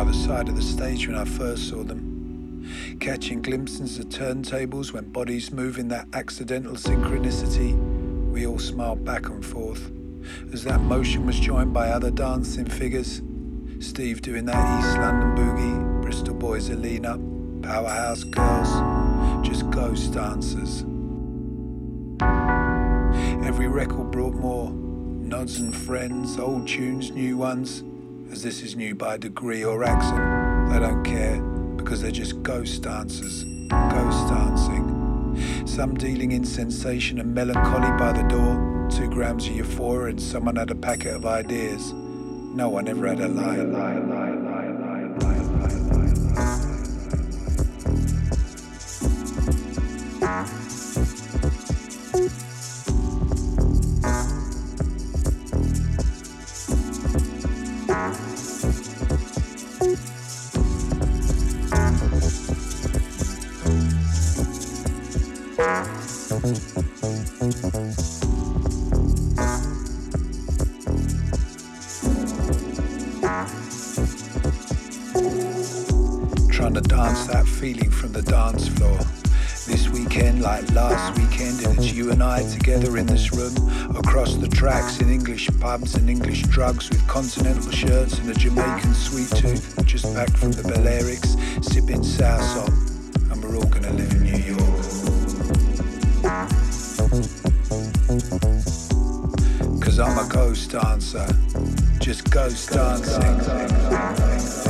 by the side of the stage when I first saw them, catching glimpses of turntables when bodies move in that accidental synchronicity. We all smiled back and forth as that motion was joined by other dancing figures. Steve doing that East London boogie, Bristol boys that lean up, powerhouse girls, just ghost dancers. Every record brought more nods and friends, old tunes, new ones. As this is new by degree or accent, they don't care because they're just ghost dancers, ghost dancing. Some dealing in sensation and melancholy by the door, two grams of euphoria, and someone had a packet of ideas. No one ever had a lie, lie, lie, sipping soursop, and we're all gonna live in New York. Cause I'm a ghost dancer, just ghost dancing.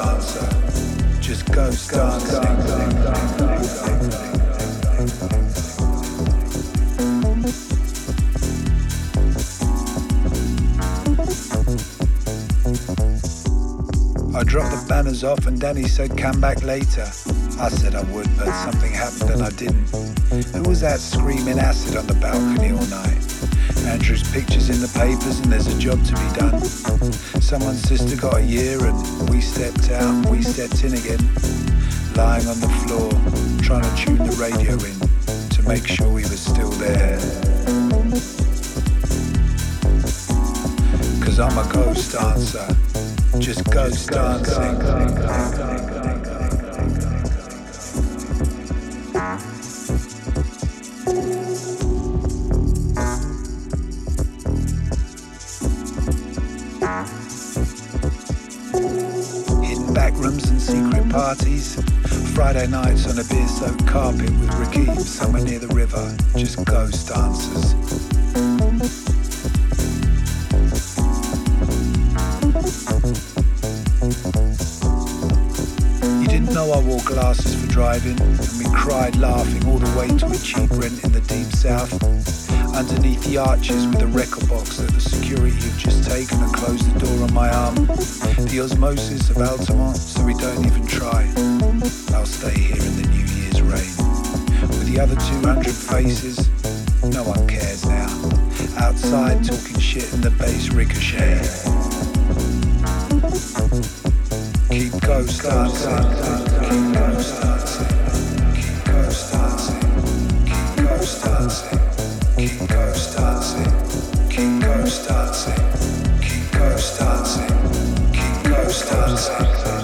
Dancer, just ghost I dropped the banners off and Danny said come back later. I said I would, but something happened and I didn't. Who was that screaming acid on the balcony all night? Andrew's pictures in the papers and there's a job to be done. Someone's sister got a year and we stepped out we stepped in again. Lying on the floor, trying to tune the radio in to make sure we were still there. Cause I'm a ghost dancer, just ghost dancing. With somewhere near the river. Just ghost dancers. You didn't know I wore glasses for driving, and we cried laughing all the way to a cheap rent in the deep south. Underneath the arches with a record box that the security have just taken and closed the door on my arm. The osmosis of Altamont, so we don't the other 200 faces, no one cares now. Outside talking shit in the bass ricochet. Keep ghost dancing, keep ghost dancing, keep ghost dancing, keep ghost dancing, keep ghost dancing, keep ghost dancing, keep ghost dancing, keep ghost dancing.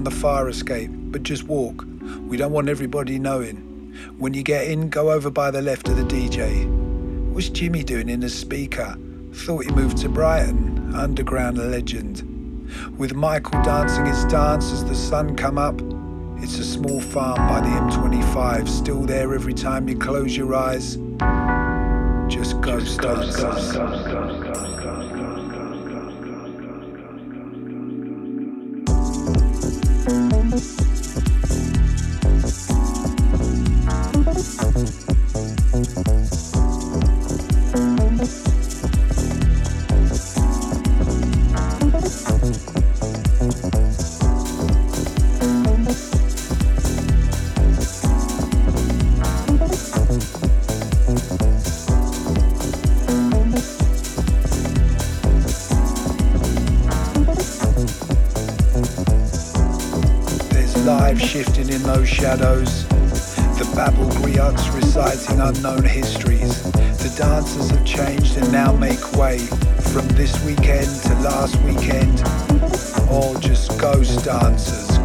Opening the door on the fire escape, but just walk. We don't want everybody knowing. When you get in, go over by the left of the DJ. What's Jimmy doing in the speaker? Thought he moved to Brighton, underground legend. With Michael dancing his dance as the sun come up. It's a small farm by the M25, still there every time you close your eyes. Just ghost dancing. shifting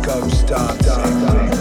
dancers, ghost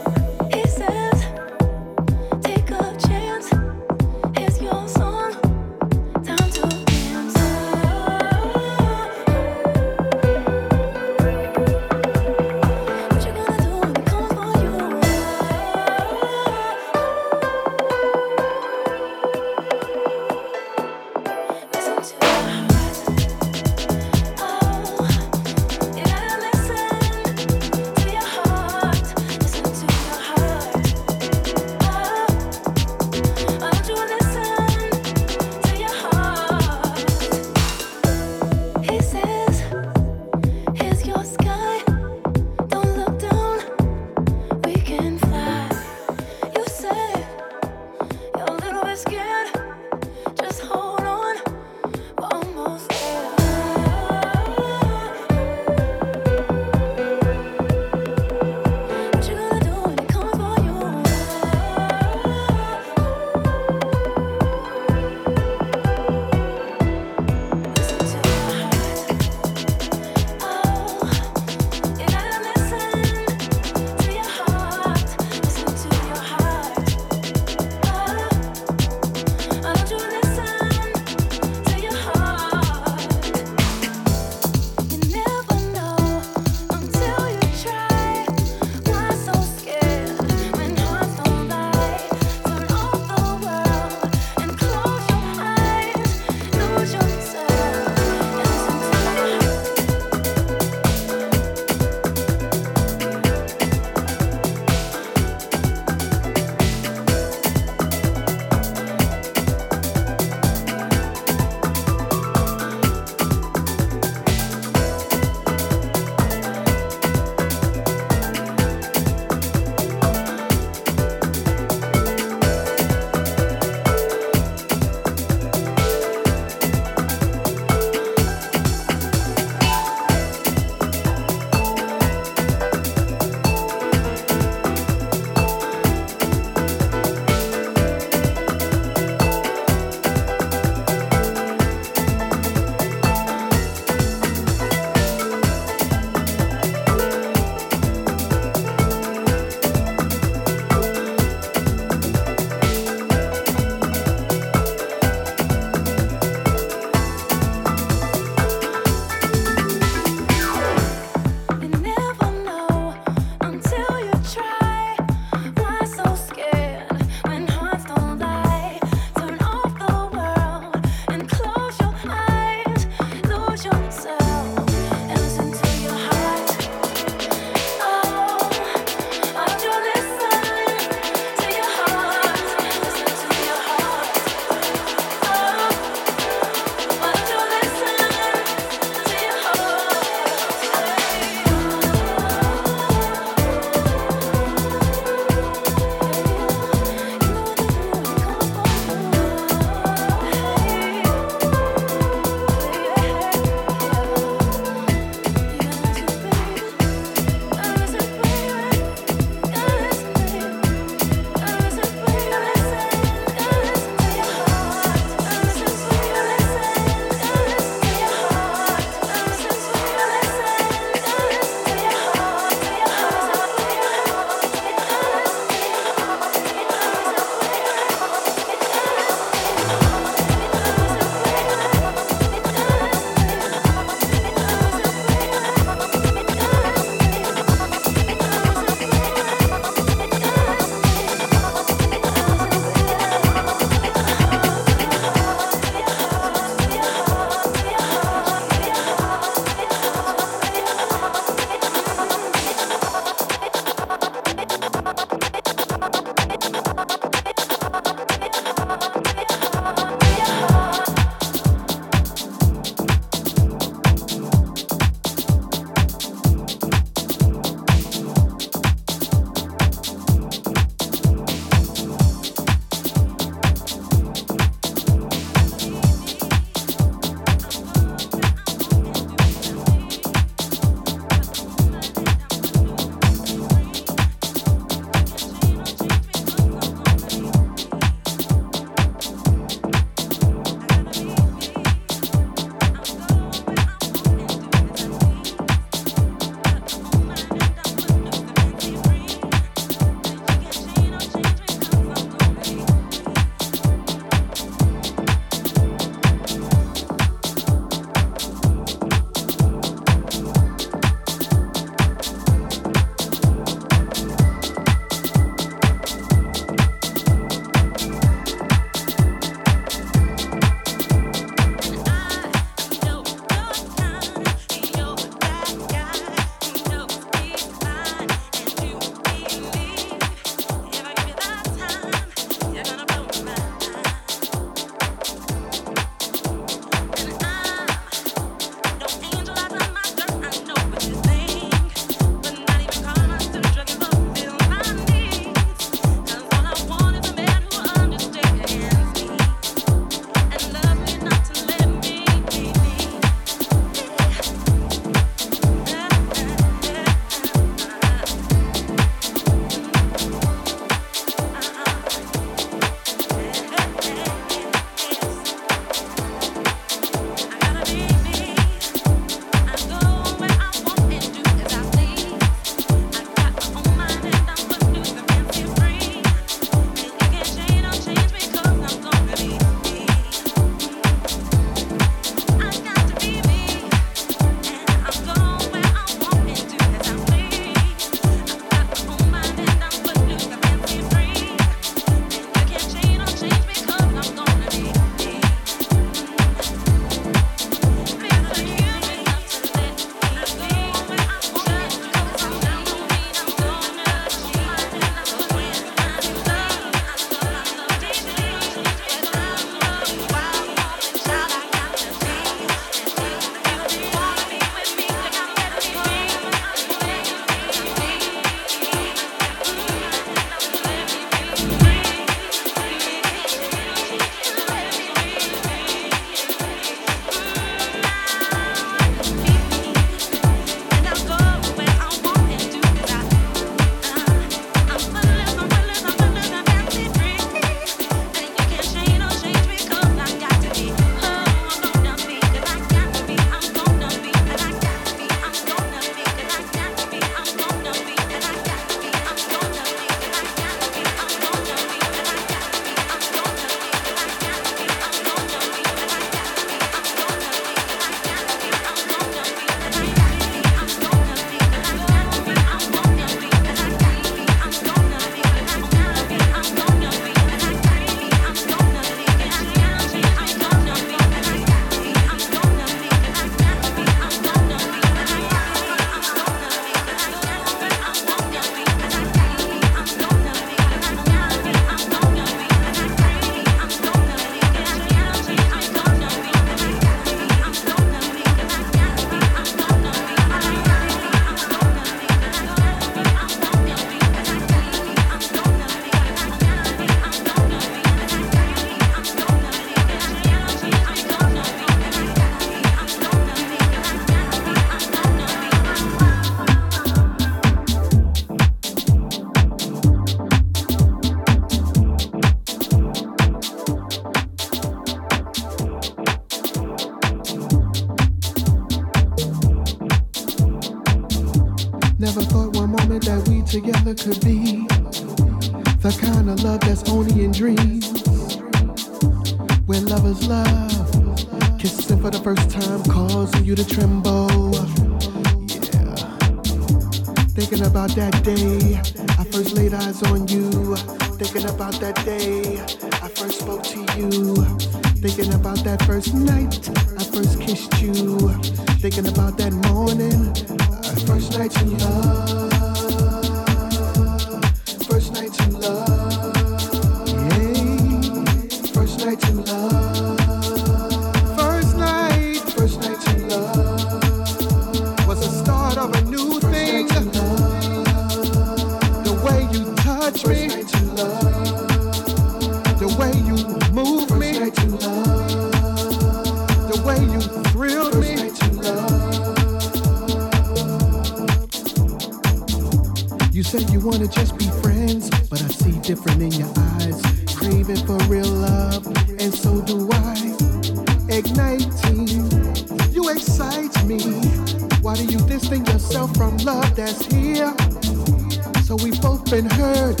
We've both been hurt,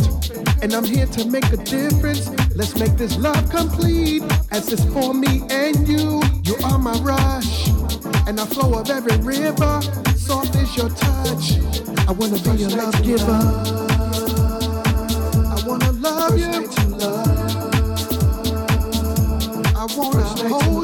and I'm here to make a difference. Let's make this love complete, as it's for me and you. You are my rush, and I flow of every river. Soft is your touch. I wanna be your love giver. I wanna love you. I wanna hold.